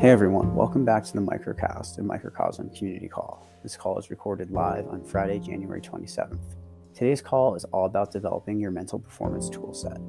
Hey everyone, welcome back to the Microcast and Microcosm Community Call. This call is recorded live on Friday, January 27th. Today's call is all about developing your mental performance toolset.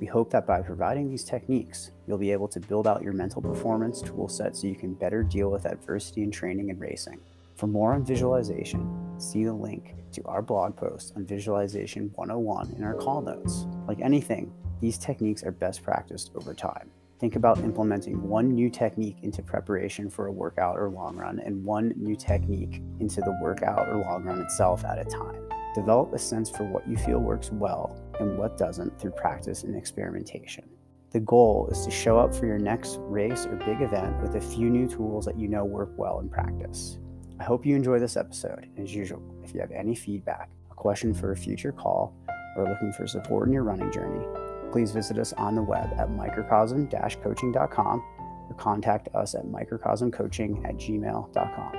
We hope that by providing these techniques, you'll be able to build out your mental performance toolset so you can better deal with adversity in training and racing. For more on visualization, see the link to our blog post on Visualization 101 in our call notes. Like anything, these techniques are best practiced over time. Think about implementing one new technique into preparation for a workout or long run and one new technique into the workout or long run itself at a time. Develop a sense for what you feel works well and what doesn't through practice and experimentation. The goal is to show up for your next race or big event with a few new tools that you know work well in practice. I hope you enjoy this episode. As usual, if you have any feedback, a question for a future call, or looking for support in your running journey, please visit us on the web at microcosm coaching.com or contact us at microcosmcoaching at gmail.com.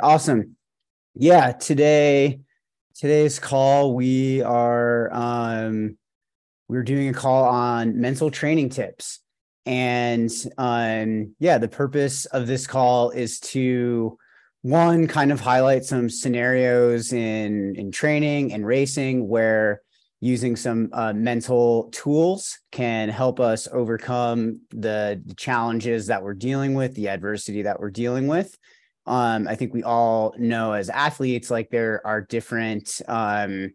Awesome. Yeah, today today's call we are um we're doing a call on mental training tips. And um yeah, the purpose of this call is to one kind of highlight some scenarios in in training and racing where using some uh, mental tools can help us overcome the, the, challenges that we're dealing with the adversity that we're dealing with. Um, i think we all know as athletes like there are different um,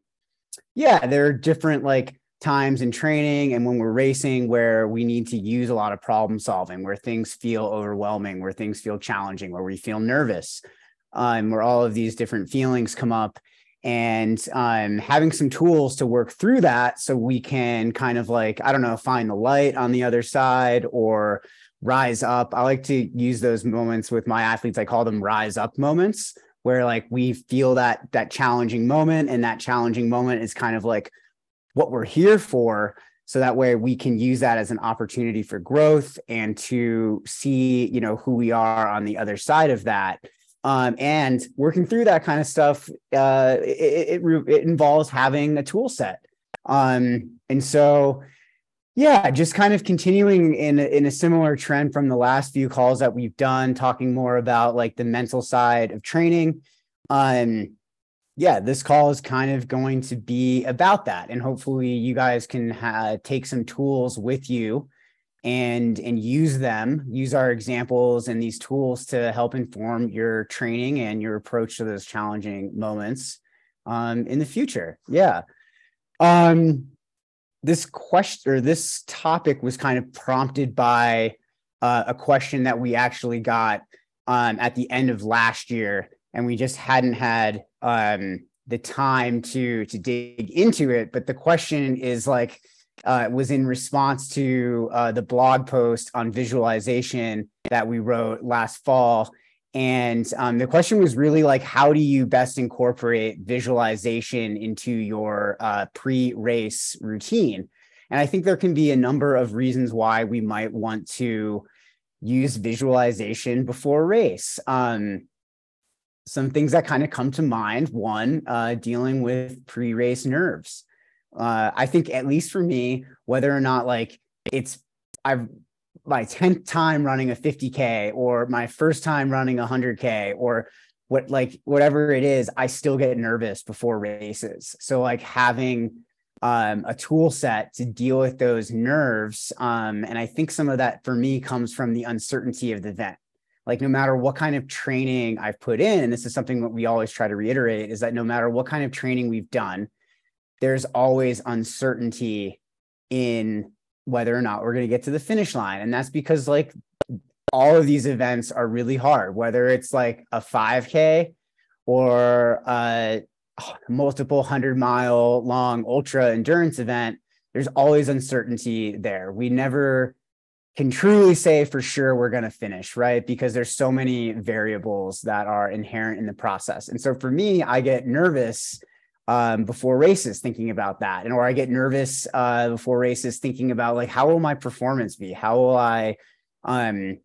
yeah there are different like times in training and when we're racing where we need to use a lot of problem solving where things feel overwhelming where things feel challenging where we feel nervous um, where all of these different feelings come up. And um, having some tools to work through that so we can kind of like i don't know find the light on the other side or rise up. I like to use those moments with my athletes. I call them rise up moments where like we feel that that challenging moment and that challenging moment is kind of like what we're here for so that way we can use that as an opportunity for growth and to see you know who we are on the other side of that. Um, and working through that kind of stuff uh, it, it, it, involves having a tool set. Um, and so yeah just kind of continuing in, in a similar trend from the last few calls that we've done talking more about like the mental side of training. Um, yeah, this call is kind of going to be about that. And hopefully you guys can ha- take some tools with you and and use them use our examples and these tools to help inform your training and your approach to those challenging moments um, in the future yeah um, this question or this topic was kind of prompted by uh, a question that we actually got um, at the end of last year and we just hadn't had um, the time to to dig into it but the question is like uh, was in response to uh, the blog post on visualization that we wrote last fall. And um, the question was really like, how do you best incorporate visualization into your uh, pre race routine? And I think there can be a number of reasons why we might want to use visualization before race. Um, some things that kind of come to mind. One, uh, dealing with pre race nerves. Uh, I think at least for me, whether or not like it's I've my 10th time running a 50k or my first time running a 100k or what like whatever it is i still get nervous before races. So like having um, a tool set to deal with those nerves um, and i think some of that for me comes from the uncertainty of the event like no matter what kind of training i've put in and this is something that we always try to reiterate is that no matter what kind of training we've done there's always uncertainty in whether or not we're going to get to the finish line. And that's because like all of these events are really hard, whether it's like a 5K or a multiple hundred mile long ultra endurance event, there's always uncertainty there. We never can truly say for sure we're going to finish, right? Because there's so many variables that are inherent in the process. And so for me, I get nervous um, before races thinking about that and or i get nervous uh, before races thinking about like how will my performance be how will i um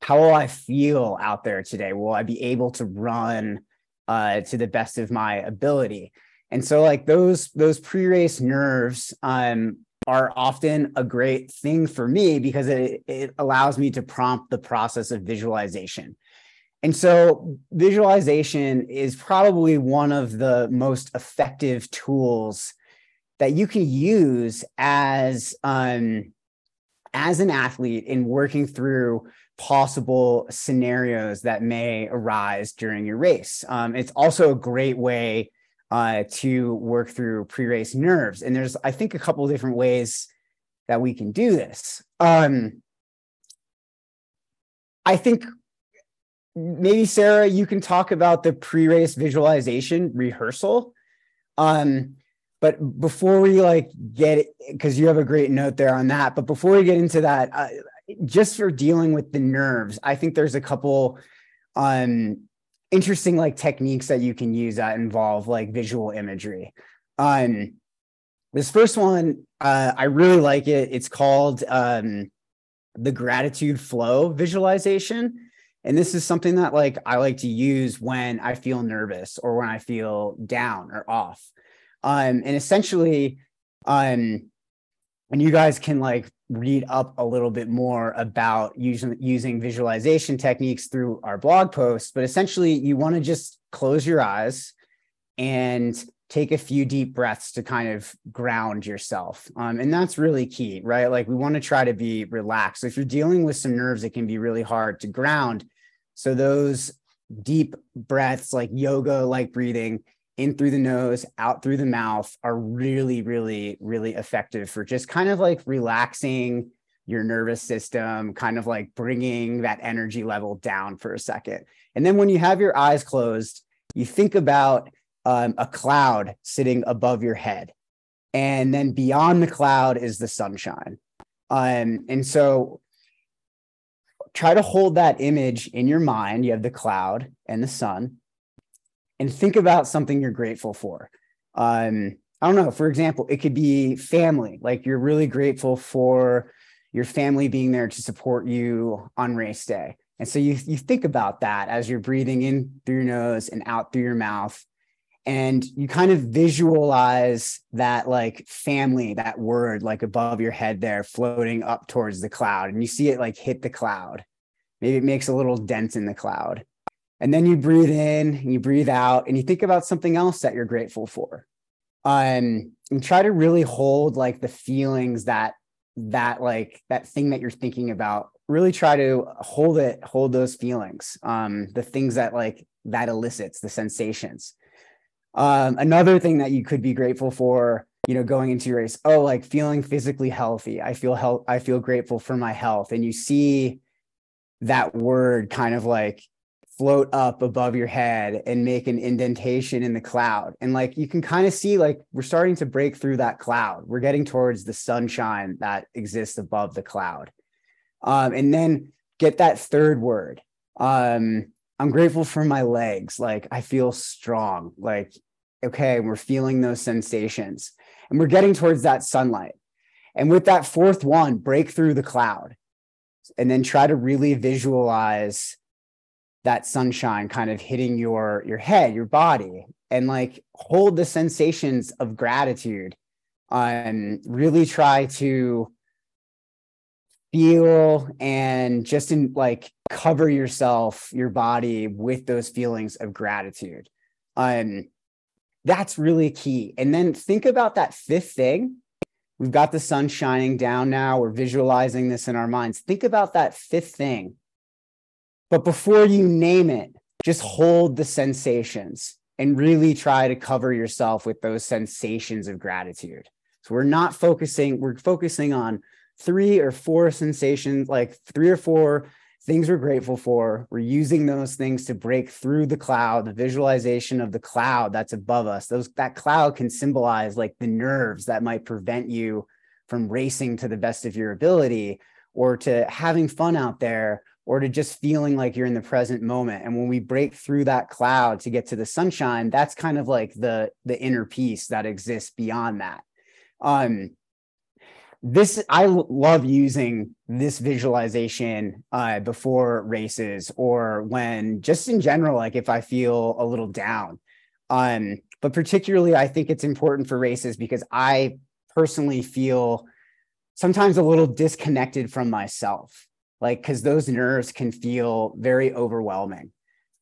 how will i feel out there today will i be able to run uh, to the best of my ability and so like those those pre-race nerves um are often a great thing for me because it, it allows me to prompt the process of visualization. And so visualization is probably one of the most effective tools that you can use as um, as an athlete in working through possible scenarios that may arise during your race. Um, it's also a great way uh, to work through pre-race nerves. And there's, I think, a couple of different ways that we can do this. Um, I think maybe Sarah, you can talk about the pre-race visualization rehearsal. Um, but before we like get because you have a great note there on that. But before we get into that, uh, just for dealing with the nerves, I think there's a couple um interesting like techniques that you can use that involve like visual imagery. Um, this first one, uh, I really like it. It's called um, the gratitude flow visualization. And this is something that like I like to use when I feel nervous or when I feel down or off. Um, and essentially, um, and you guys can like read up a little bit more about using using visualization techniques through our blog posts but essentially you want to just close your eyes and take a few deep breaths to kind of ground yourself. Um, and that's really key right? Like we want to try to be relaxed. So if you're dealing with some nerves it can be really hard to ground. So those deep breaths like yoga like breathing in through the nose, out through the mouth are really, really, really effective for just kind of like relaxing your nervous system, kind of like bringing that energy level down for a second. And then when you have your eyes closed, you think about um, a cloud sitting above your head. And then beyond the cloud is the sunshine. Um, and so try to hold that image in your mind. You have the cloud and the sun and think about something you're grateful for. Um, I don't know. For example, it could be family. Like you're really grateful for your family being there to support you on race day. And so you, you think about that as you're breathing in through your nose and out through your mouth. And you kind of visualize that like family, that word like above your head there floating up towards the cloud. And you see it like hit the cloud. Maybe it makes a little dent in the cloud. And then you breathe in and you breathe out and you think about something else that you're grateful for. Um, and try to really hold like the feelings that that like that thing that you're thinking about. Really try to hold it hold those feelings um the things that like that elicits the sensations. Um another thing that you could be grateful for you know going into your race oh like feeling physically healthy. I feel health i feel grateful for my health. And you see that word kind of like float up above your head and make an indentation in the cloud. And like you can kind of see, like we're starting to break through that cloud. We're getting towards the sunshine that exists above the cloud. Um, and then get that third word. Um, I'm grateful for my legs. Like I feel strong. Like, okay, we're feeling those sensations and we're getting towards that sunlight. And with that fourth one, break through the cloud and then try to really visualize that sunshine kind of hitting your your head your body and like hold the sensations of gratitude and really try to feel and just in like cover yourself your body with those feelings of gratitude. Um that's really key. And then think about that fifth thing. We've got the sun shining down now. We're visualizing this in our minds. Think about that fifth thing but before you name it, just hold the sensations and really try to cover yourself with those sensations of gratitude. So we're not focusing, we're focusing on three or four sensations, like three or four things we're grateful for. We're using those things to break through the cloud, the visualization of the cloud that's above us. Those that cloud can symbolize like the nerves that might prevent you from racing to the best of your ability or to having fun out there or to just feeling like you're in the present moment. And when we break through that cloud to get to the sunshine that's kind of like the the inner peace that exists beyond that. Um this i love using this visualization uh, before races or when just in general like if i feel a little down. Um but particularly i think it's important for races because i personally feel sometimes a little disconnected from myself, like because those nerves can feel very overwhelming.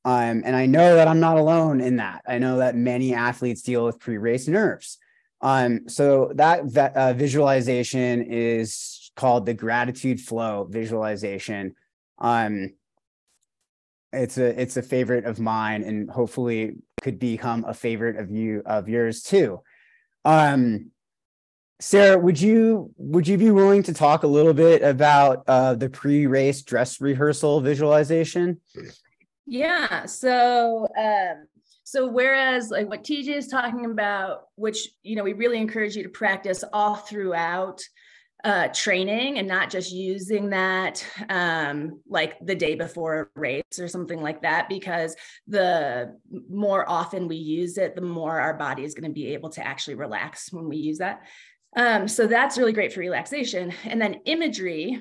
Um, and I know that I'm not alone in that. I know that many athletes deal with pre-race nerves. Um, so that, that uh, visualization is called the gratitude flow visualization. Um, it's a it's a favorite of mine, and hopefully could become a favorite of you of yours too. Um, Sarah, would you would you be willing to talk a little bit about uh, the pre-race dress rehearsal visualization? Yeah. So, um, so whereas like what TJ is talking about, which you know we really encourage you to practice all throughout uh, training and not just using that um, like the day before a race or something like that, because the more often we use it, the more our body is going to be able to actually relax when we use that. Um, so that's really great for relaxation. And then imagery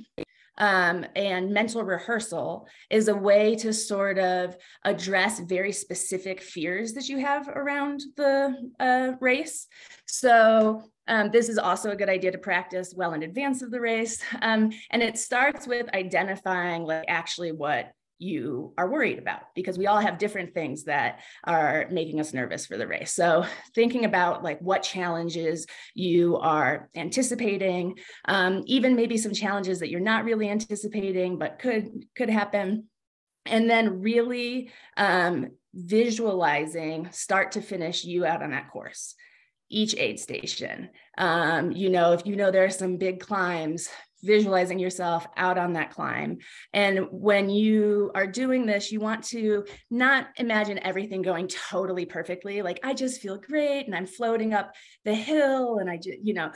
um, and mental rehearsal is a way to sort of address very specific fears that you have around the uh, race. So um, this is also a good idea to practice well in advance of the race. Um, and it starts with identifying like actually what you are worried about because we all have different things that are making us nervous for the race. So thinking about like what challenges you are anticipating, um, even maybe some challenges that you're not really anticipating but could could happen, and then really um, visualizing start to finish you out on that course each aid station. Um, you know, if you know there are some big climbs, visualizing yourself out on that climb. And when you are doing this, you want to not imagine everything going totally perfectly. Like, I just feel great and I'm floating up the hill and I just, you know,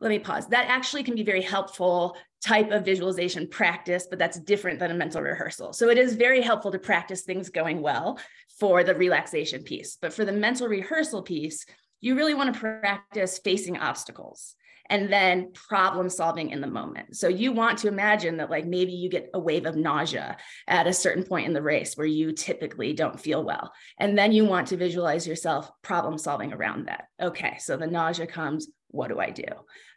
let me pause. That actually can be very helpful type of visualization practice, but that's different than a mental rehearsal. So it is very helpful to practice things going well for the relaxation piece. But for the mental rehearsal piece, you really want to practice facing obstacles and then problem solving in the moment. So you want to imagine that like maybe you get a wave of nausea at a certain point in the race where you typically don't feel well. And then you want to visualize yourself problem solving around that. Okay, so the nausea comes, what do I do?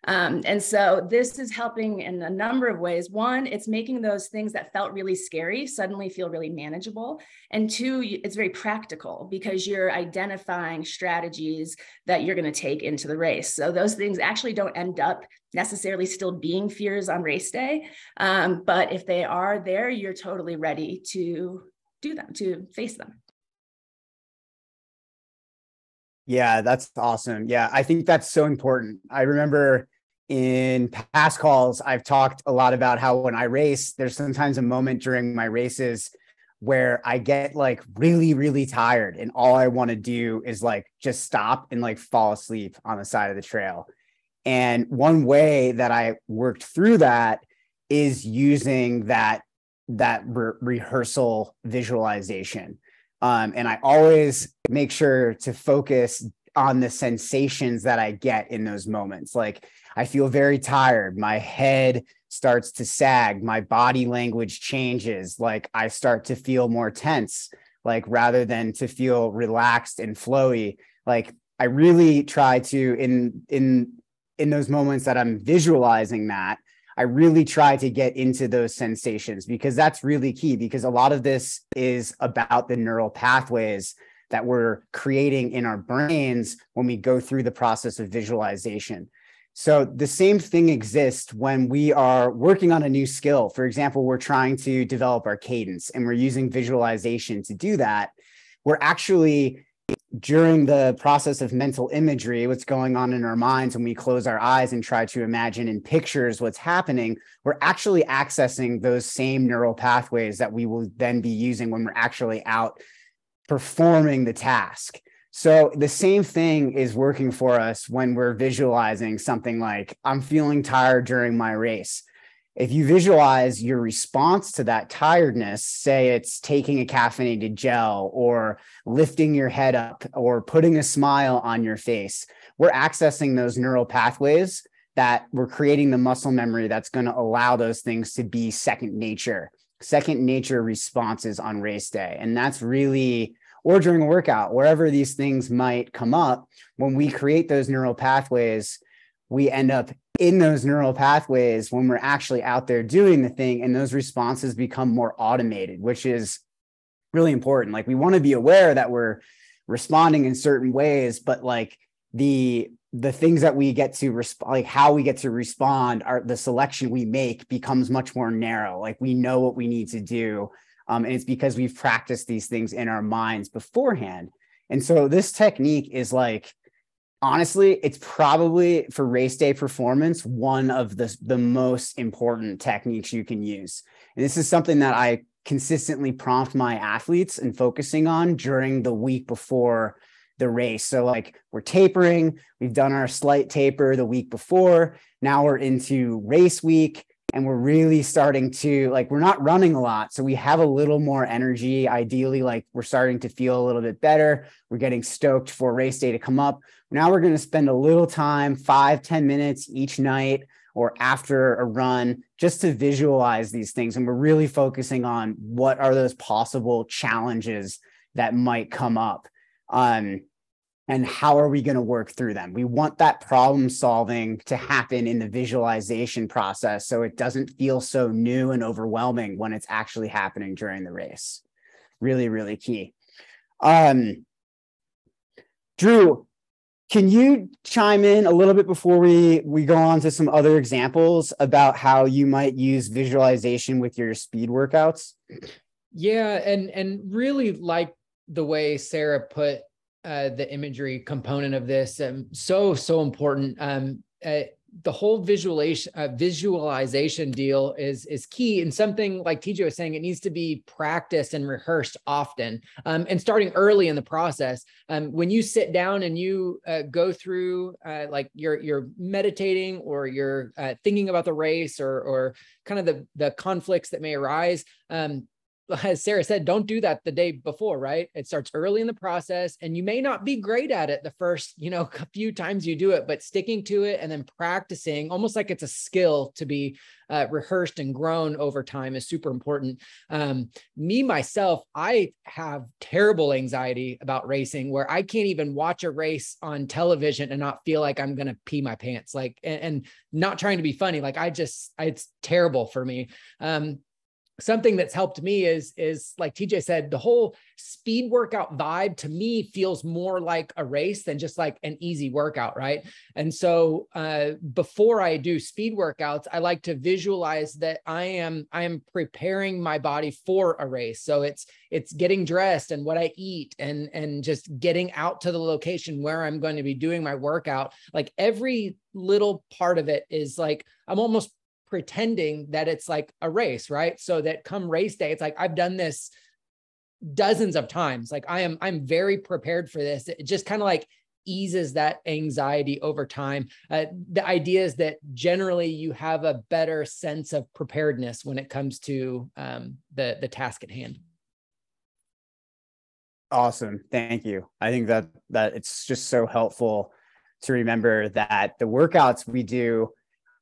Um, and so this is helping in a number of ways. One, it's making those things that felt really scary suddenly feel really manageable. And two, it's very practical because you're identifying strategies that you're going to take into the race. So those things actually don't end up necessarily still being fears on race day. Um, but if they are there, you're totally ready to do them, to face them. Yeah, that's awesome. Yeah, I think that's so important. I remember in past calls, I've talked a lot about how when I race, there's sometimes a moment during my races where I get like really, really tired. And all I want to do is like just stop and like fall asleep on the side of the trail. And one way that I worked through that is using that that re- rehearsal visualization um, and I always make sure to focus on the sensations that I get in those moments. Like I feel very tired. My head starts to sag. My body language changes. Like I start to feel more tense, like rather than to feel relaxed and flowy. Like I really try to in in in those moments that I'm visualizing that I really try to get into those sensations because that's really key because a lot of this is about the neural pathways that we're creating in our brains when we go through the process of visualization. So the same thing exists when we are working on a new skill. For example, we're trying to develop our cadence and we're using visualization to do that. We're actually during the process of mental imagery, what's going on in our minds when we close our eyes and try to imagine in pictures what's happening, we're actually accessing those same neural pathways that we will then be using when we're actually out performing the task. So the same thing is working for us when we're visualizing something like, I'm feeling tired during my race if you visualize your response to that tiredness, say it's taking a caffeinated gel or lifting your head up or putting a smile on your face, we're accessing those neural pathways that we're creating the muscle memory that's going to allow those things to be second nature, second nature responses on race day. And that's really, or during a workout, wherever these things might come up, when we create those neural pathways, we end up in those neural pathways when we're actually out there doing the thing and those responses become more automated which is really important like we want to be aware that we're responding in certain ways but like the the things that we get to respond like how we get to respond are the selection we make becomes much more narrow like we know what we need to do um, and it's because we've practiced these things in our minds beforehand and so this technique is like honestly, it's probably for race day performance one of the, the most important techniques you can use. And this is something that I consistently prompt my athletes and focusing on during the week before the race. So, like, we're tapering, we've done our slight taper the week before. Now we're into race week and we're really starting to like we're not running a lot so we have a little more energy. Ideally like we're starting to feel a little bit better. We're getting stoked for race day to come up. Now we're going to spend a little time five ten minutes each night or after a run just to visualize these things and we're really focusing on what are those possible challenges that might come up. Um, and how are we going to work through them? We want that problem solving to happen in the visualization process so it doesn't feel so new and overwhelming when it's actually happening during the race. Really really key. Um drew can you chime in a little bit before we we go on to some other examples about how you might use visualization with your speed workouts? Yeah and and really like the way sarah put uh, the imagery component of this. Um, so so important. Um, uh, the whole visualization uh, visualization deal is is key and something like TJ was saying it needs to be practiced and rehearsed often um, and starting early in the process um, when you sit down and you uh, go through uh, like you're you're meditating or you're uh, thinking about the race or or kind of the the conflicts that may arise um, as Sarah said, don't do that the day before, right? It starts early in the process and you may not be great at it the first, you know, a few times you do it, but sticking to it and then practicing almost like it's a skill to be uh, rehearsed and grown over time is super important. Um, me, myself, I have terrible anxiety about racing where I can't even watch a race on television and not feel like I'm going to pee my pants, like, and, and, not trying to be funny. Like I just, it's terrible for me. Um, something that's helped me is is like TJ said the whole speed workout vibe to me feels more like a race than just like an easy workout right? And so uh, before I do speed workouts I like to visualize that I am I am preparing my body for a race. So it's it's getting dressed and what I eat and and just getting out to the location where I'm going to be doing my workout. Like every little part of it is like I'm almost pretending that it's like a race, right? So that come race day, it's like I've done this dozens of times. Like I am, I'm very prepared for this. It just kind of like eases that anxiety over time. Uh, the idea is that generally you have a better sense of preparedness when it comes to um, the the task at hand. Awesome, thank you. I think that that it's just so helpful to remember that the workouts we do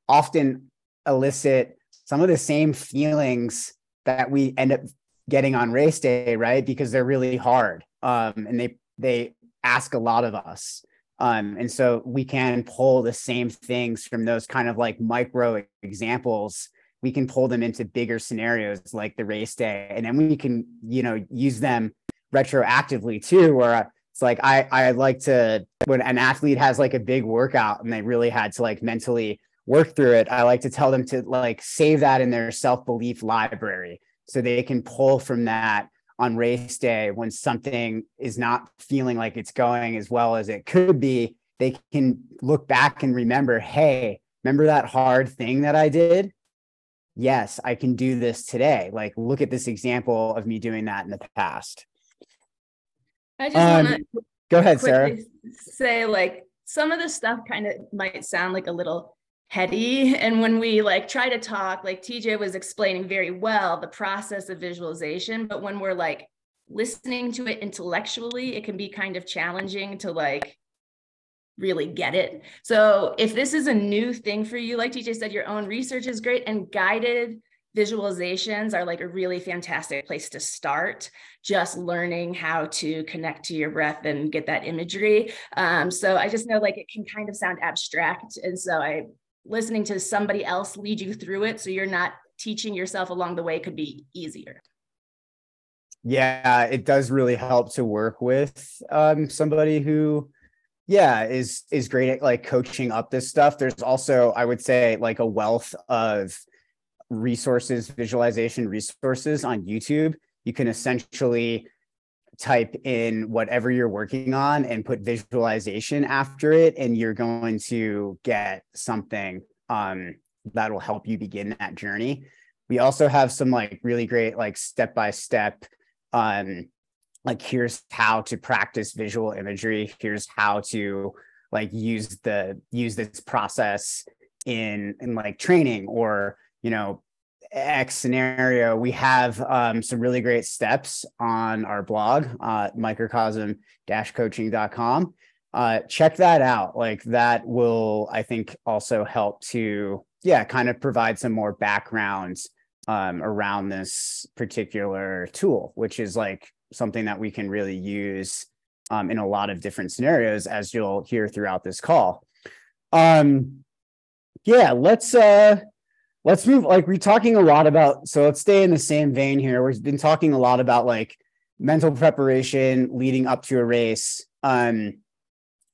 often elicit some of the same feelings that we end up getting on race day, right? Because they're really hard. Um, and they they ask a lot of us. Um, and so we can pull the same things from those kind of like micro examples. We can pull them into bigger scenarios like the race day, and then we can, you know, use them retroactively too. Where it's like I I like to when an athlete has like a big workout and they really had to like mentally work through it, I like to tell them to like save that in their self belief library so they can pull from that on race day when something is not feeling like it's going as well as it could be. They can look back and remember, hey, remember that hard thing that I did? Yes, I can do this today. Like, look at this example of me doing that in the past. I just um, want to go ahead, Sarah. Say, like, some of the stuff kind of might sound like a little heady and when we like try to talk like tj was explaining very well the process of visualization but when we're like listening to it intellectually it can be kind of challenging to like really get it. So if this is a new thing for you like tj said your own research is great and guided visualizations are like a really fantastic place to start just learning how to connect to your breath and get that imagery. Um, so i just know like it can kind of sound abstract and so i listening to somebody else lead you through it so you're not teaching yourself along the way could be easier. Yeah it does really help to work with um, somebody who yeah is is great at like coaching up this stuff. There's also i would say like a wealth of resources, visualization resources on YouTube, you can essentially type in whatever you're working on and put visualization after it, and you're going to get something um, that will help you begin that journey. We also have some like really great like step by step um like here's how to practice visual imagery here's how to like use the use this process in in like training or you know, X scenario, we have um, some really great steps on our blog, uh, microcosm-coaching.com. Uh, check that out. Like that will, I think, also help to, yeah, kind of provide some more backgrounds um, around this particular tool, which is like something that we can really use um, in a lot of different scenarios, as you'll hear throughout this call. Um, yeah, let's uh, let's move like we're talking a lot about so let's stay in the same vein here. We've been talking a lot about like mental preparation leading up to a race. Um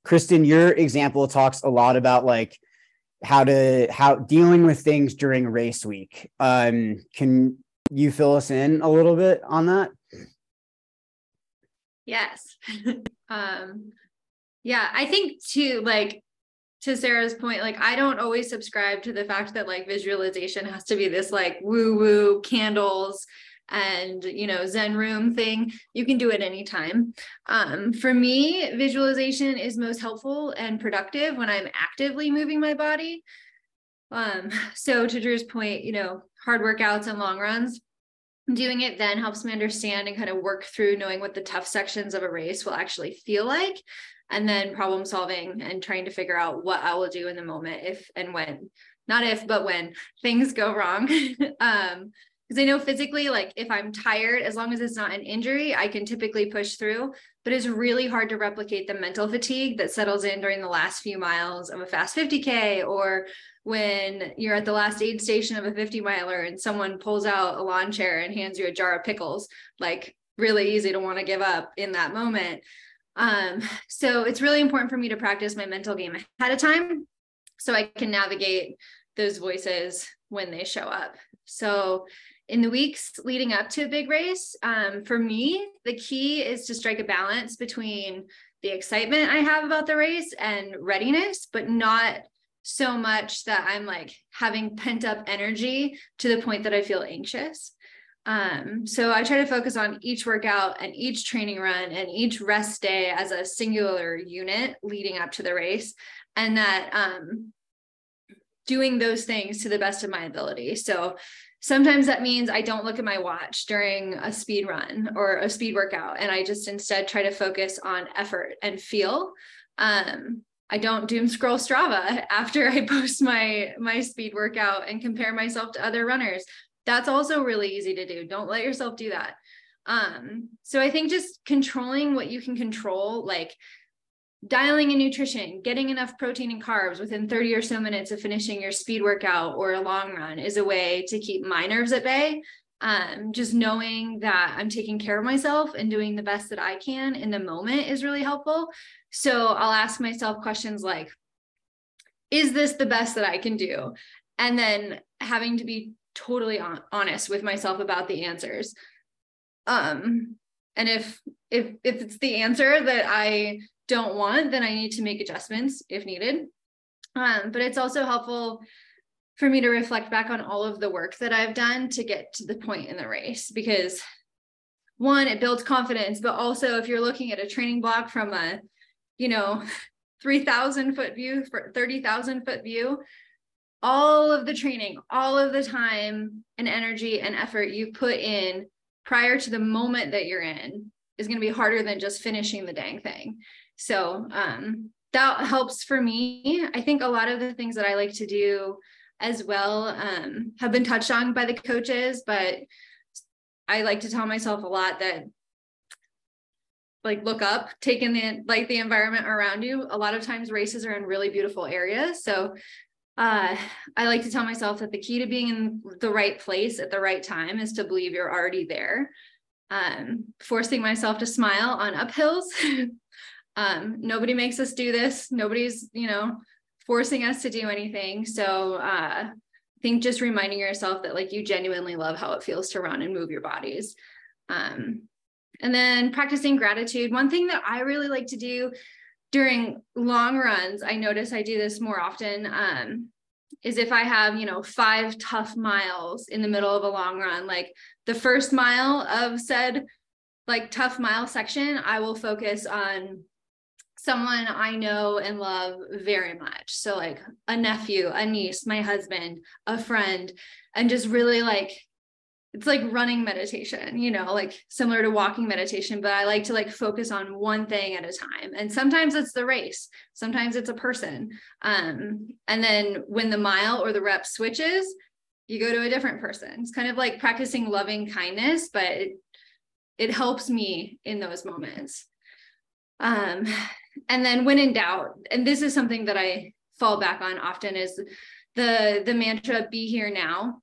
kristen your example talks a lot about like how to how dealing with things during race week. Um can you fill us in a little bit on that? Yes. Um yeah i think too like to Sarah's point, like I don't always subscribe to the fact that like visualization has to be this like woo woo candles and you know zen room thing. You can do it anytime. Um, for me visualization is most helpful and productive when i'm actively moving my body. Um, so to drew's point you know hard workouts and long runs doing it then helps me understand and kind of work through knowing what the tough sections of a race will actually feel like and then problem solving and trying to figure out what I will do in the moment if and when, not if, but when things go wrong. um, because I know physically, like if I'm tired, as long as it's not an injury, I can typically push through. But it's really hard to replicate the mental fatigue that settles in during the last few miles of a fast 50K or when you're at the last aid station of a 50 miler and someone pulls out a lawn chair and hands you a jar of pickles. Like, really easy to want to give up in that moment. Um, so it's really important for me to practice my mental game ahead of time so I can navigate those voices when they show up. So in the weeks leading up to a big race, um, for me, the key is to strike a balance between the excitement I have about the race and readiness, but not so much that I'm like having pent up energy to the point that I feel anxious. Um, so I try to focus on each workout and each training run and each rest day as a singular unit leading up to the race, and that um, doing those things to the best of my ability. So sometimes that means I don't look at my watch during a speed run or a speed workout, and I just instead try to focus on effort and feel. Um, I don't doom scroll Strava after I post my my speed workout and compare myself to other runners that's also really easy to do. Don't let yourself do that. Um, so I think just controlling what you can control, like dialing in nutrition, getting enough protein and carbs within 30 or so minutes of finishing your speed workout or a long run is a way to keep my nerves at bay. Um, just knowing that I'm taking care of myself and doing the best that I can in the moment is really helpful. So I'll ask myself questions like, is this the best that I can do? And then having to be totally on, honest with myself about the answers. Um and if if if it's the answer that i don't want then i need to make adjustments if needed. Um but it's also helpful for me to reflect back on all of the work that i've done to get to the point in the race because one it builds confidence but also if you're looking at a training block from a you know 3000 foot view for 30,000 foot view all of the training, all of the time and energy and effort you put in prior to the moment that you're in is going to be harder than just finishing the dang thing. So um, that helps for me. I think a lot of the things that I like to do as well um, have been touched on by the coaches, but I like to tell myself a lot that like look up, take in the like the environment around you. A lot of times races are in really beautiful areas. So uh, I like to tell myself that the key to being in the right place at the right time is to believe you're already there. Um, forcing myself to smile on uphills. um, nobody makes us do this. Nobody's, you know, forcing us to do anything. So uh, I think just reminding yourself that like you genuinely love how it feels to run and move your bodies. Um, and then practicing gratitude. One thing that I really like to do during long runs, I notice I do this more often, um, is if I have, you know, five tough miles in the middle of a long run, like the first mile of said like tough mile section, I will focus on someone I know and love very much. So, like a nephew, a niece, my husband, a friend, and just really like it's like running meditation, you know, like similar to walking meditation, but I like to like focus on one thing at a time. And sometimes it's the race, sometimes it's a person. Um, and then when the mile or the rep switches, you go to a different person. It's kind of like practicing loving kindness, but it, it helps me in those moments. Um, and then when in doubt, and this is something that I fall back on often is the the mantra be here now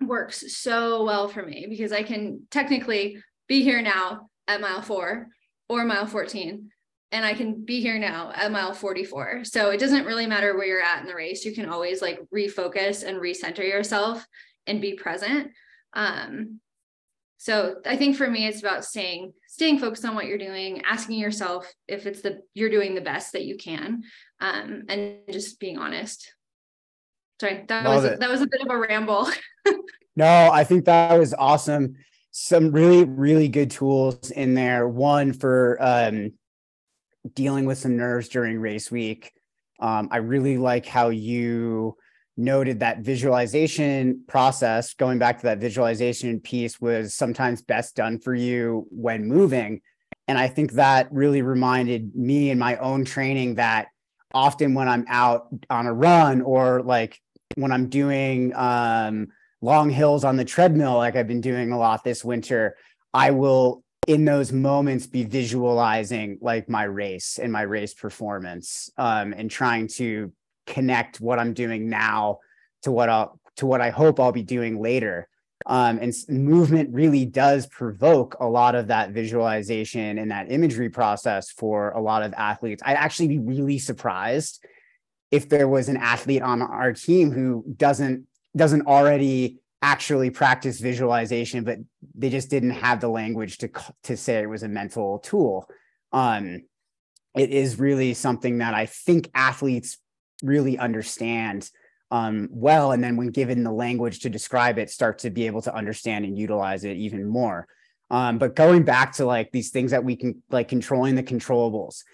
works so well for me because I can technically be here now at mile four or mile 14 and I can be here now at mile 44. So it doesn't really matter where you're at in the race. You can always like refocus and recenter yourself and be present. Um, so I think for me, it's about staying staying focused on what you're doing, asking yourself if it's the you're doing the best that you can, um, and just being honest. Sorry, that Love was it. that was a bit of a ramble. no, I think that was awesome. Some really, really good tools in there. One for um, dealing with some nerves during race week. Um, I really like how you noted that visualization process, going back to that visualization piece, was sometimes best done for you when moving. And I think that really reminded me in my own training that often when I'm out on a run or like when I'm doing um, long hills on the treadmill, like I've been doing a lot this winter, I will in those moments be visualizing like my race and my race performance um, and trying to connect what I'm doing now to what I'll to what I hope I'll be doing later. Um, and movement really does provoke a lot of that visualization and that imagery process for a lot of athletes. I'd actually be really surprised if there was an athlete on our team who doesn't doesn't already actually practice visualization, but they just didn't have the language to to say it was a mental tool. Um, it is really something that I think athletes really understand um, well, and then when given the language to describe it, start to be able to understand and utilize it even more. Um, but going back to like these things that we can like controlling the controllables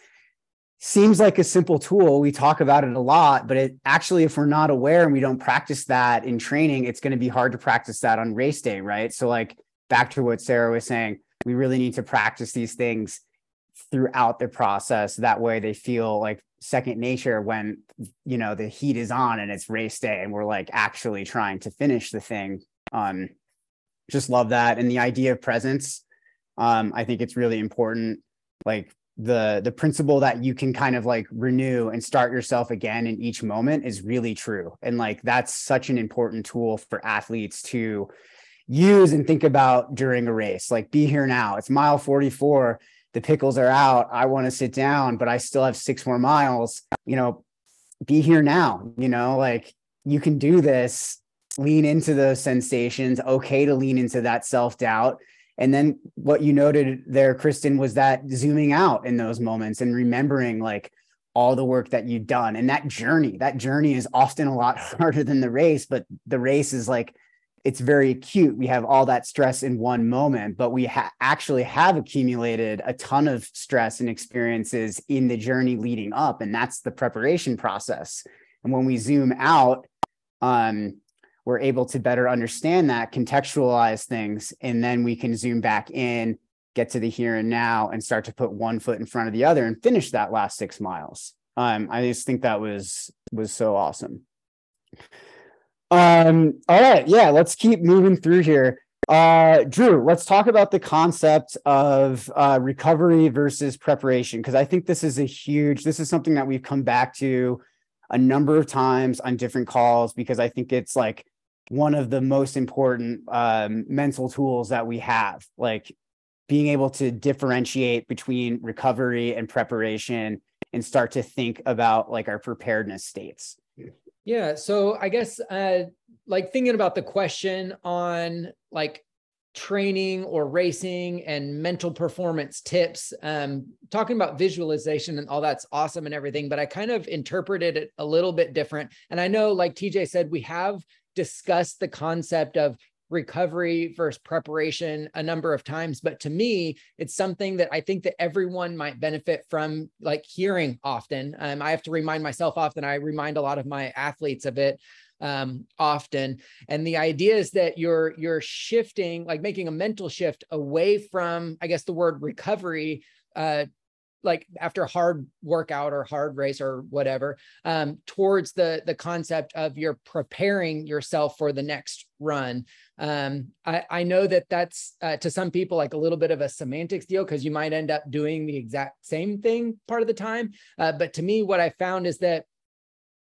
seems like a simple tool. We talk about it a lot, but it actually, if we're not aware and we don't practice that in training, it's going to be hard to practice that on race day, right? So, like back to what Sarah was saying, we really need to practice these things throughout the process. That way, they feel like second nature when you know the heat is on and it's race day, and we're like actually trying to finish the thing. Um, just love that, and the idea of presence. Um, I think it's really important. Like the the principle that you can kind of like renew and start yourself again in each moment is really true and like that's such an important tool for athletes to use and think about during a race like be here now it's mile 44 the pickles are out i want to sit down but i still have six more miles you know be here now you know like you can do this lean into those sensations okay to lean into that self-doubt and then what you noted there, Kristen, was that zooming out in those moments and remembering like all the work that you've done and that journey. That journey is often a lot harder than the race, but the race is like it's very acute. We have all that stress in one moment, but we ha- actually have accumulated a ton of stress and experiences in the journey leading up, and that's the preparation process. And when we zoom out, um, we're able to better understand that, contextualize things, and then we can zoom back in, get to the here and now, and start to put one foot in front of the other and finish that last six miles. Um, I just think that was was so awesome. Um, all right, yeah, let's keep moving through here. Uh, Drew, let's talk about the concept of uh, recovery versus preparation because I think this is a huge. This is something that we've come back to a number of times on different calls because I think it's like one of the most important um, mental tools that we have. Like being able to differentiate between recovery and preparation and start to think about like our preparedness states. Yeah. So I guess uh like thinking about the question on like training or racing and mental performance tips um talking about visualization and all that's awesome and everything but i kind of interpreted it a little bit different and i know like tj said we have discussed the concept of recovery versus preparation a number of times. But to me it's something that i think that everyone might benefit from like hearing often. Um, i have to remind myself often i remind a lot of my athletes of it um, often. And the idea is that you're you're shifting like making a mental shift away from i guess the word recovery uh, like after hard workout or hard race or whatever um, towards the the concept of you're preparing yourself for the next run. Um, I, I know that that's uh, to some people like a little bit of a semantics deal because you might end up doing the exact same thing part of the time. Uh, but to me what i found is that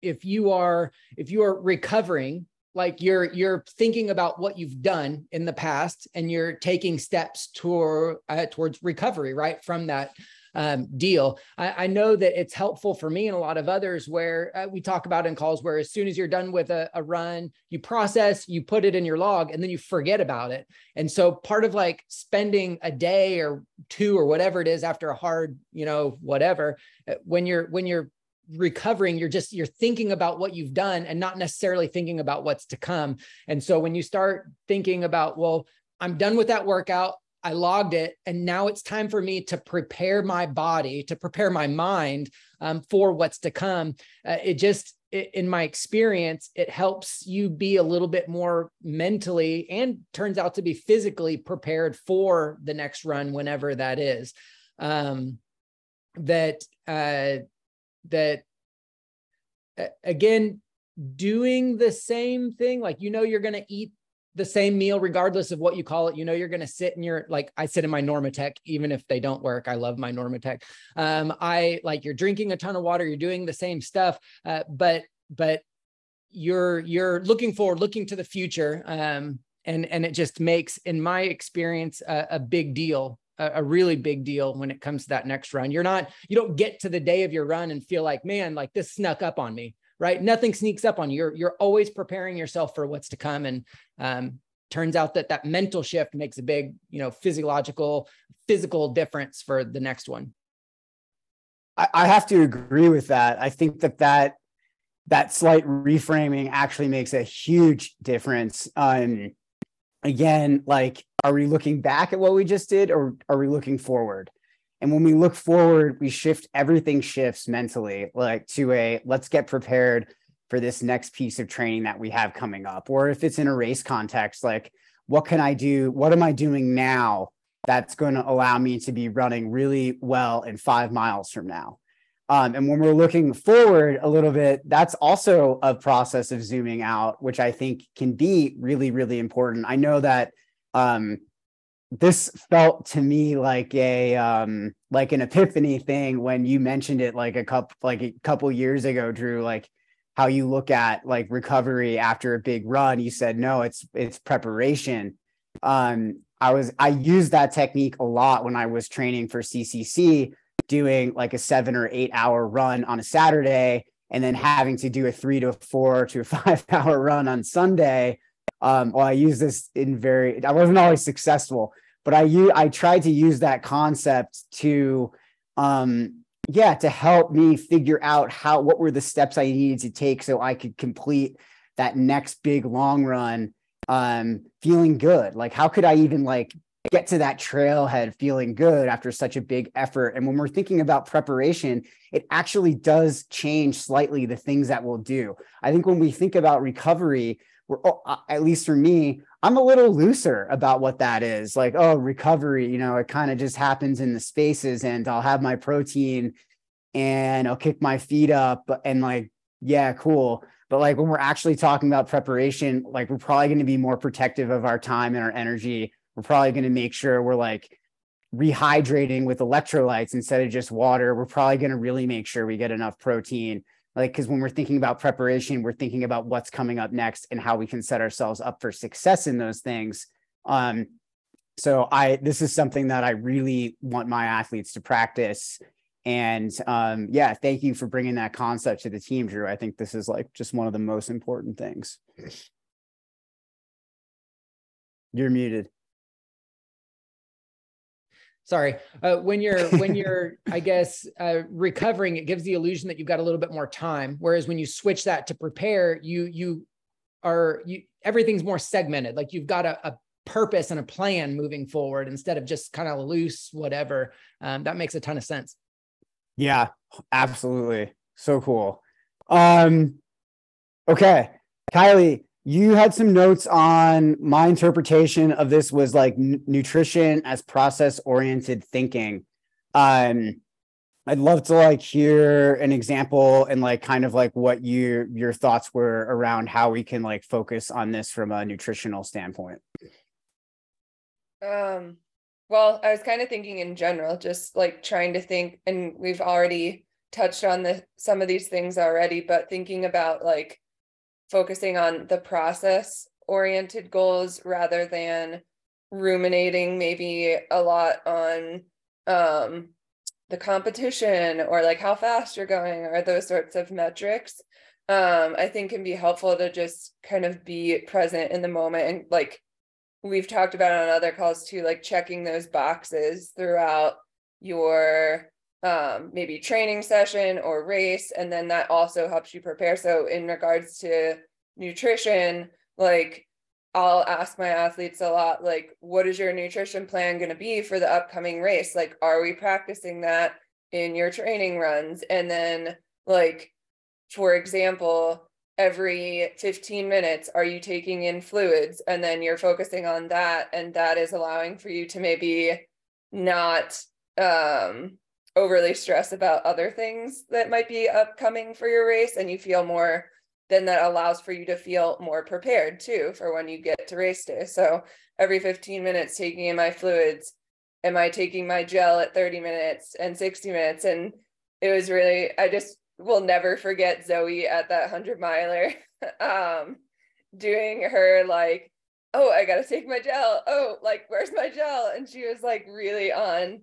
if you are if you are recovering like you're you're thinking about what you've done in the past and you're taking steps toward uh, towards recovery right from that um, deal. I, I, know that it's helpful for me and a lot of others where uh, we talk about in calls where as soon as you're done with a, a run, you process, you put it in your log, and then you forget about it. And so part of like spending a day or two or whatever it is after a hard, you know, whatever, uh, when you're when you're recovering you're just you're thinking about what you've done and not necessarily thinking about what's to come and so when you start thinking about well i'm done with that workout I logged it, and now it's time for me to prepare my body, to prepare my mind um, for what's to come. Uh, it just, it, in my experience, it helps you be a little bit more mentally and turns out to be physically prepared for the next run, whenever that is. Um, that uh, that again doing the same thing like you know you're going to eat the same meal regardless of what you call it. You know you're going to sit in your like i sit in my normatec even if they don't work. I love my normatec. Um i like you're drinking a ton of water you're doing the same stuff uh, but but you're you're looking forward looking to the future um and and it just makes in my experience a, a big deal a really big deal when it comes to that next run. You're not you don't get to the day of your run and feel like man like this snuck up on me right? Nothing sneaks up on you. You're, you're always preparing yourself for what's to come. And um, turns out that that mental shift makes a big, you know, physiological, physical difference for the next one. I, I have to agree with that. I think that that that slight reframing actually makes a huge difference. Um, again, like, are we looking back at what we just did, or are we looking forward? And when we look forward, we shift everything shifts mentally, like to a let's get prepared for this next piece of training that we have coming up. Or if it's in a race context, like what can I do? What am I doing now that's going to allow me to be running really well in five miles from now? Um, and when we're looking forward a little bit, that's also a process of zooming out, which I think can be really, really important. I know that um, this felt to me like a um like an epiphany thing when you mentioned it like a couple like a couple years ago drew like how you look at like recovery after a big run. You said no it's it's preparation. Um i was i used that technique a lot when i was training for ccc doing like a 7 or 8 hour run on a saturday and then having to do a 3 to 4 to a 5 hour run on sunday um, well, I use this in very, I wasn't always successful, but I use, I tried to use that concept to, um, yeah, to help me figure out how, what were the steps I needed to take so I could complete that next big long run, um, feeling good. Like, how could I even like get to that trailhead feeling good after such a big effort. And when we're thinking about preparation, it actually does change slightly the things that we'll do. I think when we think about recovery, we're oh, at least for me i'm a little looser about what that is like oh recovery you know it kind of just happens in the spaces and i'll have my protein and i'll kick my feet up and like yeah, cool. But like when we're actually talking about preparation, like we're probably going to be more protective of our time and our energy. We're probably going to make sure we're like rehydrating with electrolytes instead of just water. We're probably going to really make sure we get enough protein. Like, because when we're thinking about preparation, we're thinking about what's coming up next and how we can set ourselves up for success in those things. Um, so I this is something that I really want my athletes to practice. And um, yeah, thank you for bringing that concept to the team, Drew. I think this is like just one of the most important things. You're muted sorry. Uh, when you're when you're i guess uh, recovering it gives the illusion that you've got a little bit more time. Whereas when you switch that to prepare you you are you everything's more segmented. Like you've got a, a purpose and a plan moving forward instead of just kind of loose whatever. Um, that makes a ton of sense. Yeah absolutely. So cool. Um okay. Kylie you had some notes on my interpretation of this was like n- nutrition as process oriented thinking. Um i'd love to like hear an example and like kind of like what you your thoughts were around how we can like focus on this from a nutritional standpoint. Um well i was kind of thinking in general just like trying to think and we've already touched on the some of these things already but thinking about like focusing on the process oriented goals rather than ruminating maybe a lot on um, the competition or like how fast you're going or those sorts of metrics. Um, i think can be helpful to just kind of be present in the moment and like we've talked about on other calls too like checking those boxes throughout your um, maybe training session or race and then that also helps you prepare. So in regards to nutrition like i'll ask my athletes a lot like what is your nutrition plan going to be for the upcoming race? Like are we practicing that in your training runs? And then like for example every 15 minutes are you taking in fluids? And then you're focusing on that and that is allowing for you to maybe not um overly stress about other things that might be upcoming for your race and you feel more then that allows for you to feel more prepared too for when you get to race day. So every 15 minutes taking in my fluids am i taking my gel at 30 minutes and 60 minutes? And it was really i just will never forget zoe at that 100 miler um doing her like oh i gotta take my gel. Oh like where's my gel? And she was like really on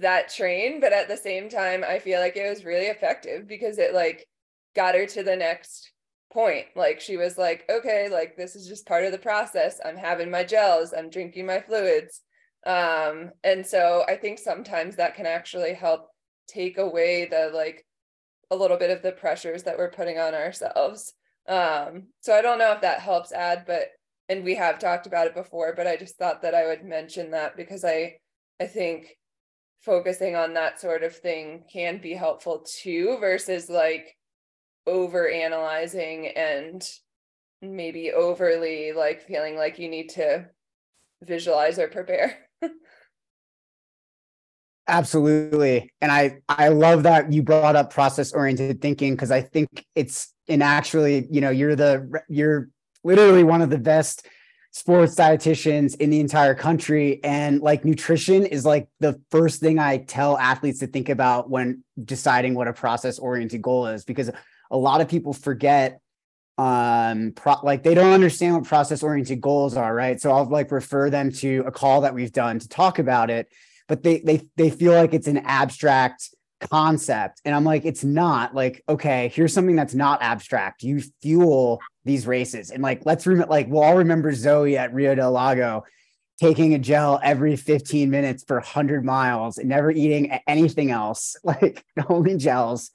that train but at the same time i feel like it was really effective because it like got her to the next point. Like she was like okay like this is just part of the process. I'm having my gels. I'm drinking my fluids. Um and so i think sometimes that can actually help take away the like a little bit of the pressures that we're putting on ourselves. Um so i don't know if that helps add but and we have talked about it before but i just thought that i would mention that because i i think focusing on that sort of thing can be helpful too versus like over analyzing and maybe overly like feeling like you need to visualize or prepare. Absolutely. And i i love that you brought up process oriented thinking because i think it's in actually you know you're the you're literally one of the best sports dietitians in the entire country and like nutrition is like the first thing i tell athletes to think about when deciding what a process oriented goal is because a lot of people forget um pro- like they don't understand what process oriented goals are right so i'll like refer them to a call that we've done to talk about it but they they they feel like it's an abstract concept. And I'm like, it's not like, okay, here's something that's not abstract. You fuel these races. And like, let's remember, like, we'll all remember Zoe at Rio del Lago taking a gel every 15 minutes for 100 miles and never eating anything else, like only gels.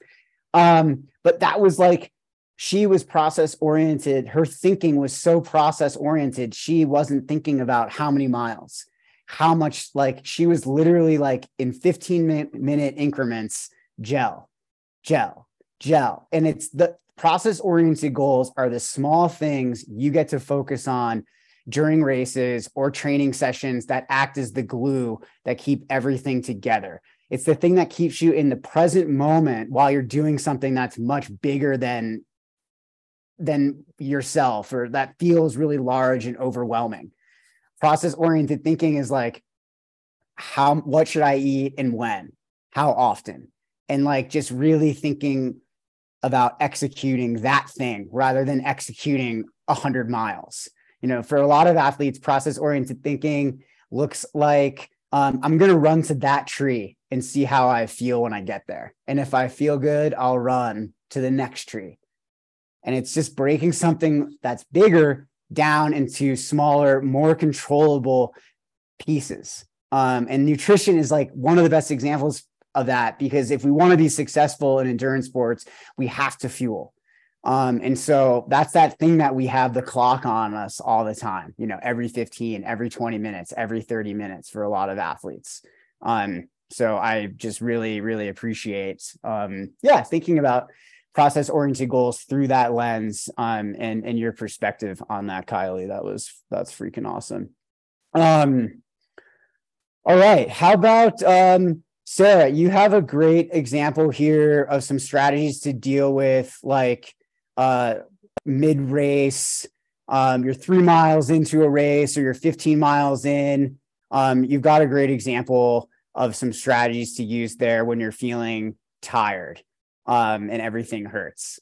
Um, but that was like, she was process oriented. Her thinking was so process oriented. She wasn't thinking about how many miles how much like she was literally like in 15 minute, minute increments gel gel gel and it's the process oriented goals are the small things you get to focus on during races or training sessions that act as the glue that keep everything together It's the thing that keeps you in the present moment while you're doing something that's much bigger than than yourself or that feels really large and overwhelming. Process oriented thinking is like how what should I eat and when? How often? And like just really thinking about executing that thing rather than executing 100 miles. You know, for a lot of athletes, process oriented thinking looks like um, I'm going to run to that tree and see how I feel when I get there. And if I feel good, I'll run to the next tree. And it's just breaking something that's bigger down into smaller, more controllable pieces. Um, and nutrition is like one of the best examples of that because if we want to be successful in endurance sports, we have to fuel. Um, and so that's that thing that we have the clock on us all the time, you know, every 15, every 20 minutes, every 30 minutes for a lot of athletes. Um, so I just really, really appreciate, um, yeah, thinking about process oriented goals through that lens um, and, and your perspective on that, Kylie. That was, that's freaking awesome. Um, all right. How about, um, Sarah, you have a great example here of some strategies to deal with like uh, mid race. Um, you're three miles into a race or you're 15 miles in. Um, you've got a great example of some strategies to use there when you're feeling tired um, and everything hurts.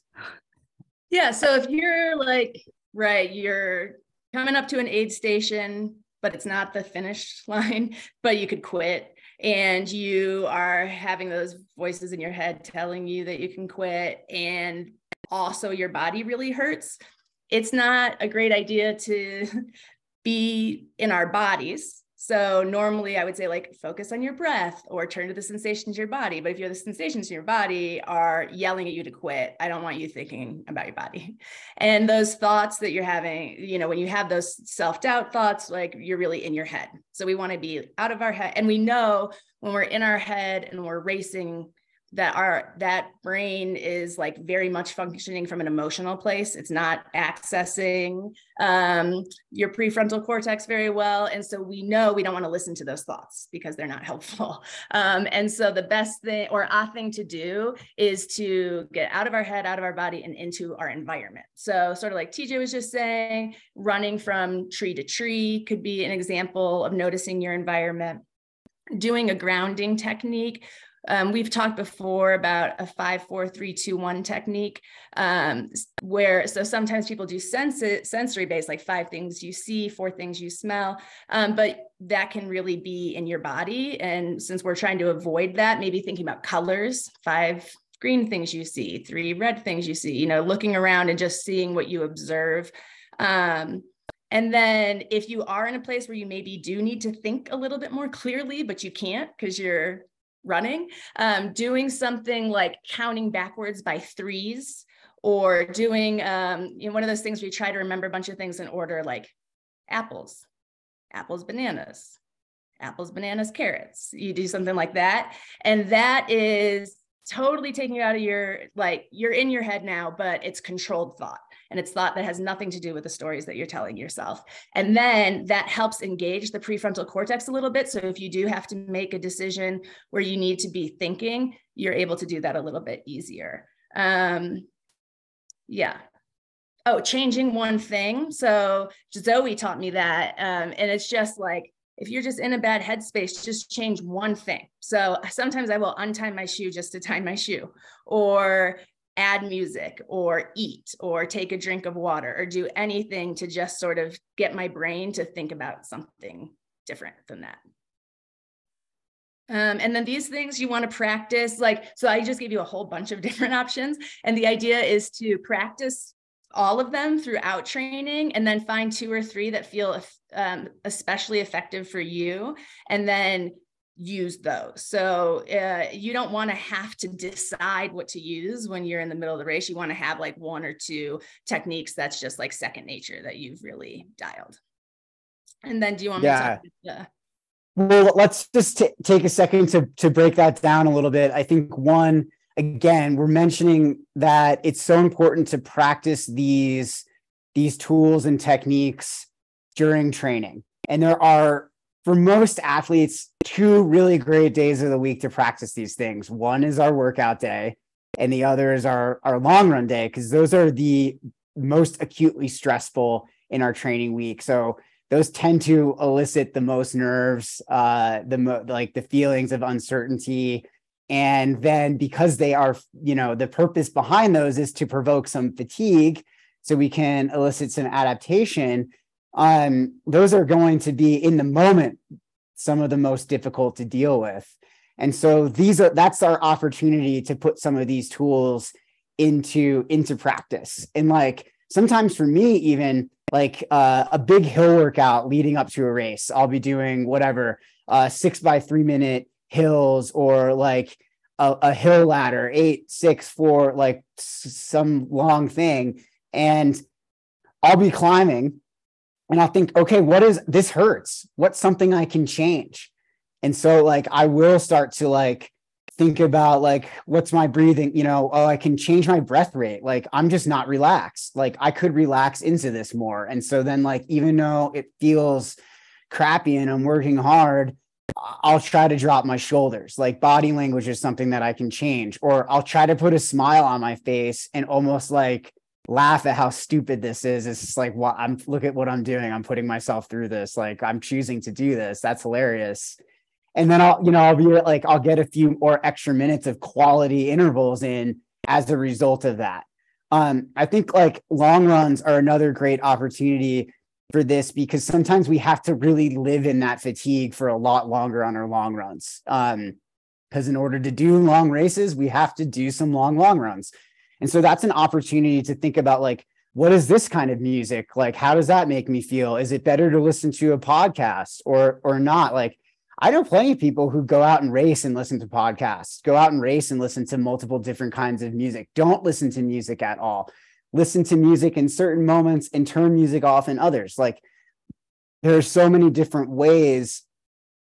Yeah. So if you're like, right, you're coming up to an aid station, but it's not the finish line, but you could quit and you are having those voices in your head telling you that you can quit and also your body really hurts it's not a great idea to be in our bodies so normally I would say like focus on your breath or turn to the sensations of your body. But if you're the sensations in your body are yelling at you to quit, I don't want you thinking about your body. And those thoughts that you're having, you know, when you have those self-doubt thoughts, like you're really in your head. So we want to be out of our head. And we know when we're in our head and we're racing that our that brain is like very much functioning from an emotional place. It's not accessing um, your prefrontal cortex very well. And so we know we don't want to listen to those thoughts because they're not helpful. Um, and so the best thing or a thing to do is to get out of our head out of our body and into our environment. So sort of like tj was just saying running from tree to tree could be an example of noticing your environment. Doing a grounding technique um, we've talked before about a five, four, three, two, one technique, um, where so sometimes people do sensi- sensory based, like five things you see, four things you smell, um, but that can really be in your body. And since we're trying to avoid that, maybe thinking about colors, five green things you see, three red things you see, you know, looking around and just seeing what you observe. Um, and then if you are in a place where you maybe do need to think a little bit more clearly, but you can't because you're running, um, doing something like counting backwards by threes or doing um, you know, one of those things where you try to remember a bunch of things in order like apples, apples, bananas, apples, bananas, carrots. You do something like that. And that is totally taking you out of your, like, you're in your head now, but it's controlled thought and it's thought that has nothing to do with the stories that you're telling yourself. And then that helps engage the prefrontal cortex a little bit. So if you do have to make a decision where you need to be thinking, you're able to do that a little bit easier. Um, yeah. Oh, changing one thing. So Zoe taught me that. Um, and it's just like, if you're just in a bad headspace, just change one thing. So sometimes I will untie my shoe just to tie my shoe, or add music or eat or take a drink of water or do anything to just sort of get my brain to think about something different than that. Um, and then these things you want to practice, like, so I just gave you a whole bunch of different options. And the idea is to practice all of them throughout training and then find two or three that feel um, especially effective for you. And then use those. So uh, you don't want to have to decide what to use when you're in the middle of the race. You want to have like one or two techniques that's just like second nature that you've really dialed. And then do you want yeah. me to? Well, let's just t- take a second to to break that down a little bit. I think one again, we're mentioning that it's so important to practice these these tools and techniques during training. And there are for most athletes, two really great days of the week to practice these things. One is our workout day, and the other is our, our long run day, because those are the most acutely stressful in our training week. So those tend to elicit the most nerves, uh, the mo- like the feelings of uncertainty. And then because they are, you know, the purpose behind those is to provoke some fatigue so we can elicit some adaptation um, those are going to be in the moment some of the most difficult to deal with. And so these are that's our opportunity to put some of these tools into into practice. And like sometimes for me, even like uh, a big hill workout leading up to a race, I'll be doing whatever uh, six by three minute hills or like a, a hill ladder, eight, six, four, like s- some long thing. And I'll be climbing and I think, okay, what is this hurts? What's something I can change? And so like I will start to like think about like what's my breathing, you know, oh, I can change my breath rate. Like I'm just not relaxed. Like I could relax into this more. And so then like even though it feels crappy and I'm working hard, I'll try to drop my shoulders. Like body language is something that I can change, or I'll try to put a smile on my face and almost like laugh at how stupid this is. It's just like, well, I'm look at what I'm doing. I'm putting myself through this. Like I'm choosing to do this. That's hilarious. And then I'll, you know, I'll be like, I'll get a few more extra minutes of quality intervals in as a result of that. Um, I think like long runs are another great opportunity for this because sometimes we have to really live in that fatigue for a lot longer on our long runs. Um, because in order to do long races, we have to do some long, long runs. And so that's an opportunity to think about like, what is this kind of music? Like, how does that make me feel? Is it better to listen to a podcast or or not? Like, I know plenty of people who go out and race and listen to podcasts, go out and race and listen to multiple different kinds of music. Don't listen to music at all. Listen to music in certain moments and turn music off in others. Like there are so many different ways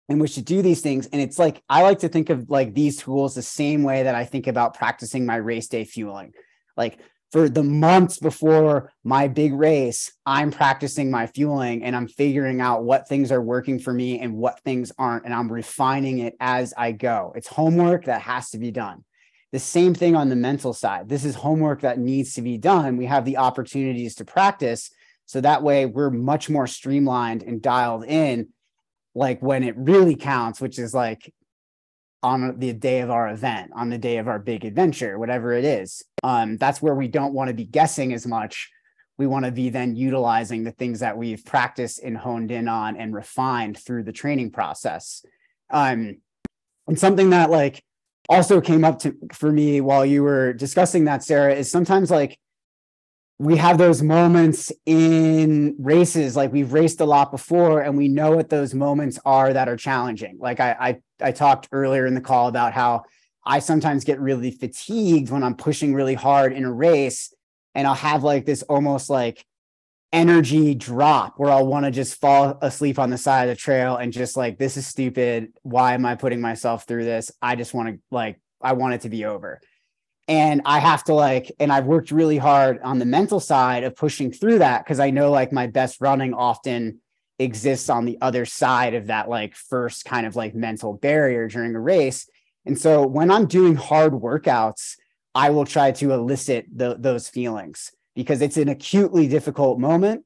in which to do these things. And it's like, I like to think of like these tools the same way that I think about practicing my race day fueling. Like for the months before my big race, I'm practicing my fueling and I'm figuring out what things are working for me and what things aren't. And I'm refining it as I go. It's homework that has to be done. The same thing on the mental side. This is homework that needs to be done. We have the opportunities to practice. So that way we're much more streamlined and dialed in like when it really counts, which is like on the day of our event, on the day of our big adventure, whatever it is. Um, that's where we don't want to be guessing as much. We want to be then utilizing the things that we've practiced and honed in on and refined through the training process. Um, and something that like also came up to for me while you were discussing that, Sarah, is sometimes like we have those moments in races like we've raced a lot before and we know what those moments are that are challenging. Like I, I i talked earlier in the call about how i sometimes get really fatigued when i'm pushing really hard in a race and i'll have like this almost like energy drop where i'll want to just fall asleep on the side of the trail and just like this is stupid. Why am i putting myself through this? I just want to like i want it to be over and i have to like and i've worked really hard on the mental side of pushing through that because i know like my best running often exists on the other side of that like first kind of like mental barrier during a race. And so when i'm doing hard workouts i will try to elicit the, those feelings because it's an acutely difficult moment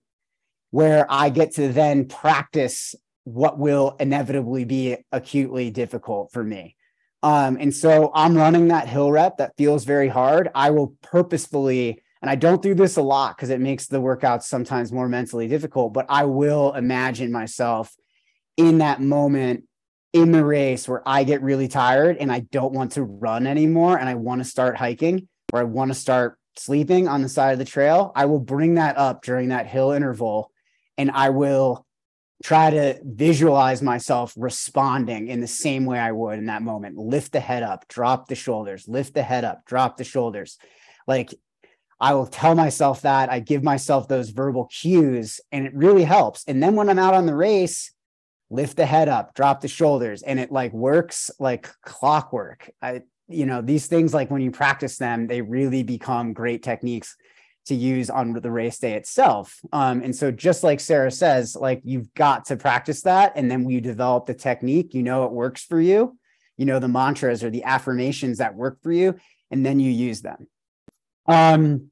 where i get to then practice what will inevitably be acutely difficult for me um, and so I'm running that hill rep that feels very hard. I will purposefully, and I don't do this a lot because it makes the workouts sometimes more mentally difficult, but I will imagine myself in that moment in the race where I get really tired and I don't want to run anymore and I want to start hiking or I want to start sleeping on the side of the trail. I will bring that up during that hill interval and I will try to visualize myself responding in the same way I would in that moment. Lift the head up, drop the shoulders, lift the head up, drop the shoulders. Like I will tell myself that, I give myself those verbal cues, and it really helps. And then when I'm out on the race, lift the head up, drop the shoulders, and it like works like clockwork. I, you know, these things, like when you practice them, they really become great techniques to use on the race day itself. Um, and so just like Sarah says, like you've got to practice that. And then you develop the technique, you know, it works for you, you know, the mantras or the affirmations that work for you, and then you use them. Um,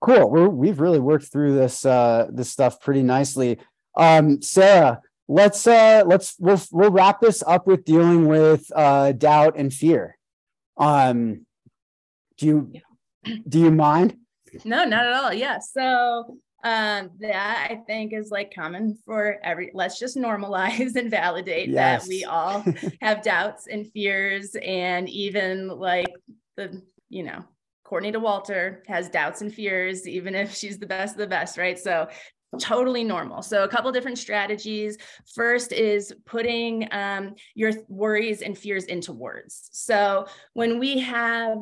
cool. We're, we've really worked through this, uh, this stuff pretty nicely. Um, Sarah, let's, uh, let's, we'll, we'll wrap this up with dealing with, uh, doubt and fear. Um, do you, do you mind? No, not at all. Yeah. So um that I think is like common for every let's just normalize and validate yes. that we all have doubts and fears and even like the you know Courtney Dauwalter has doubts and fears even if she's the best of the best right so totally normal so a couple different strategies first is putting um, your worries and fears into words so when we have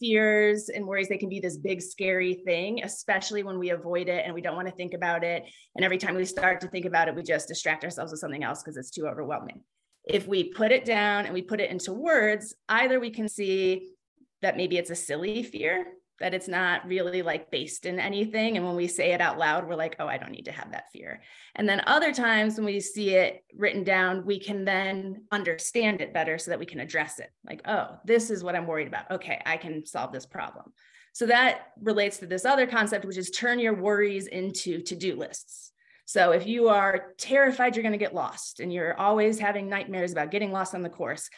fears and worries they can be this big scary thing especially when we avoid it and we don't want to think about it. And every time we start to think about it we just distract ourselves with something else because it's too overwhelming. If we put it down and we put it into words either we can see that maybe it's a silly fear that it's not really like based in anything. And when we say it out loud, we're like, oh, I don't need to have that fear. And then other times when we see it written down, we can then understand it better so that we can address it. Like, oh, this is what I'm worried about. Okay, I can solve this problem. So that relates to this other concept, which is turn your worries into to do lists. So if you are terrified you're going to get lost and you're always having nightmares about getting lost on the course,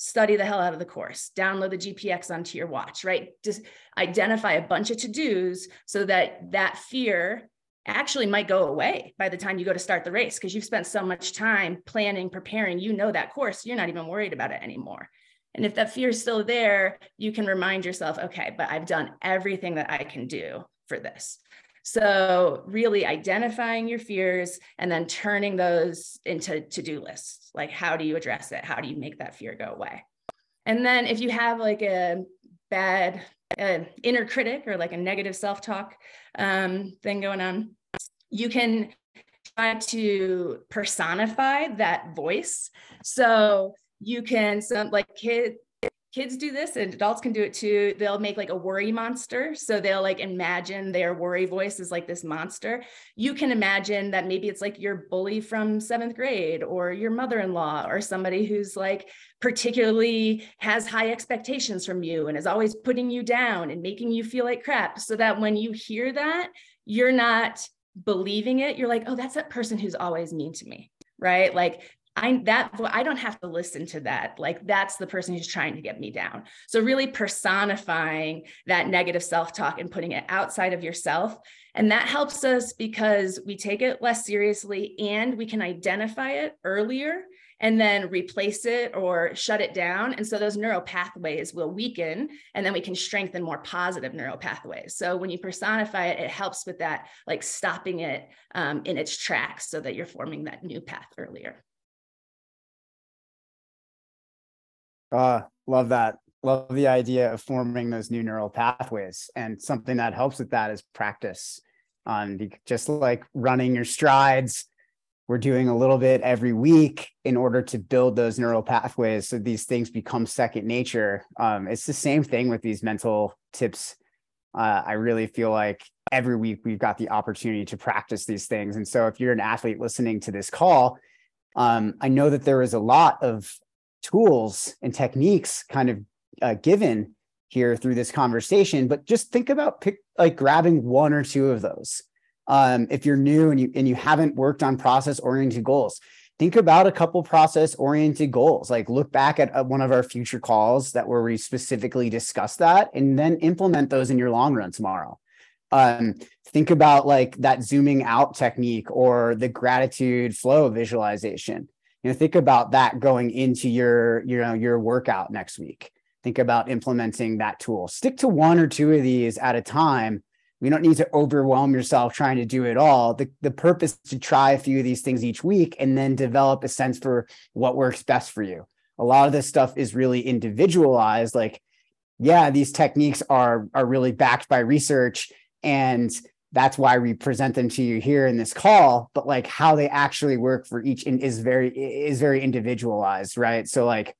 study the hell out of the course, download the GPX onto your watch, right? Just identify a bunch of to dos so that that fear actually might go away by the time you go to start the race because you've spent so much time planning, preparing. You know that course, you're not even worried about it anymore. And if that fear is still there, you can remind yourself, okay, but I've done everything that I can do for this. So, really identifying your fears and then turning those into to do lists. Like, how do you address it? How do you make that fear go away? And then, if you have like a bad uh, inner critic or like a negative self talk um, thing going on, you can try to personify that voice. So, you can, some like kid, kids do this and adults can do it too. They'll make like a worry monster. So they'll like imagine their worry voice is like this monster. You can imagine that maybe it's like your bully from seventh grade or your mother-in-law or somebody who's like particularly has high expectations from you and is always putting you down and making you feel like crap. So that when you hear that you're not believing it. You're like oh that's that person who's always mean to me right? Like I that I don't have to listen to that. Like that's the person who's trying to get me down. So really personifying that negative self-talk and putting it outside of yourself. And that helps us because we take it less seriously and we can identify it earlier and then replace it or shut it down. And so those neural pathways will weaken and then we can strengthen more positive neural pathways. So when you personify it, it helps with that, like stopping it um, in its tracks so that you're forming that new path earlier. Uh, love that. Love the idea of forming those new neural pathways. And something that helps with that is practice. Um, just like running your strides, we're doing a little bit every week in order to build those neural pathways so these things become second nature. Um, it's the same thing with these mental tips. Uh, I really feel like every week we've got the opportunity to practice these things. And so if you're an athlete listening to this call, um, I know that there is a lot of tools and techniques kind of uh, given here through this conversation but just think about pick like grabbing one or two of those um, if you're new and you and you haven't worked on process oriented goals. Think about a couple process oriented goals like look back at uh, one of our future calls that where we specifically discuss that and then implement those in your long run tomorrow. Um, think about like that zooming out technique or the gratitude flow visualization you know think about that going into your you know your workout next week. Think about implementing that tool. Stick to one or two of these at a time. We don't need to overwhelm yourself trying to do it all. The, the purpose to try a few of these things each week and then develop a sense for what works best for you. A lot of this stuff is really individualized. Like yeah these techniques are are really backed by research and that's why we present them to you here in this call but like how they actually work for each is very is very individualized right? So like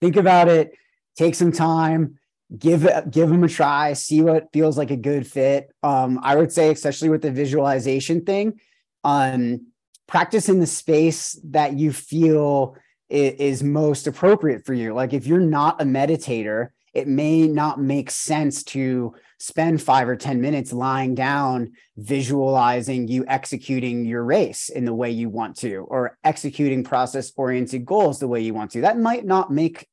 think about it take some time give give them a try see what feels like a good fit. Um i would say especially with the visualization thing um practice in the space that you feel is, most appropriate for you. Like if you're not a meditator it may not make sense to spend five or 10 minutes lying down, visualizing you executing your race in the way you want to, or executing process oriented goals the way you want to. That might not make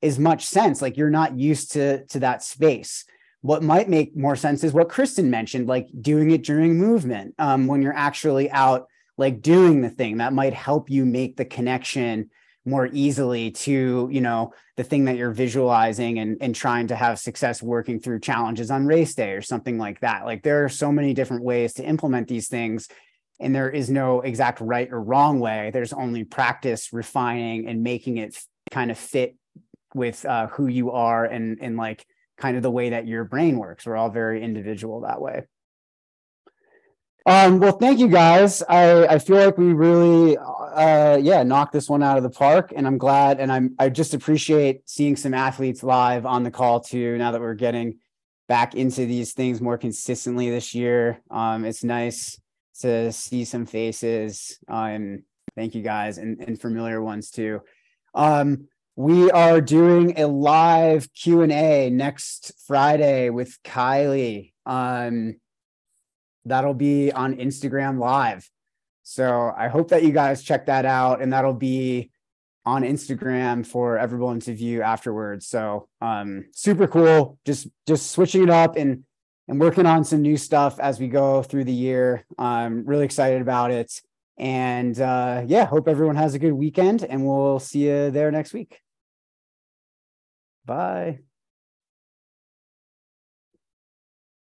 as much sense. Like you're not used to, to that space. What might make more sense is what Kristen mentioned, like doing it during movement um, when you're actually out, like doing the thing that might help you make the connection more easily to you know the thing that you're visualizing and and trying to have success working through challenges on race day or something like that. Like there are so many different ways to implement these things and there is no exact right or wrong way. There's only practice refining and making it kind of fit with uh, who you are and and like kind of the way that your brain works. We're all very individual that way um, well, thank you guys. I, I feel like we really, uh, yeah, knocked this one out of the park, and I'm glad. And I'm I just appreciate seeing some athletes live on the call too. Now that we're getting back into these things more consistently this year, um, it's nice to see some faces. Um, thank you guys, and and familiar ones too. Um, we are doing a live Q and A next Friday with Kylie. Um that'll be on Instagram Live. So I hope that you guys check that out, and that'll be on Instagram for everyone to view afterwards. So um, super cool. Just just switching it up and and working on some new stuff as we go through the year. I'm really excited about it. And uh, yeah, hope everyone has a good weekend, and we'll see you there next week. Bye.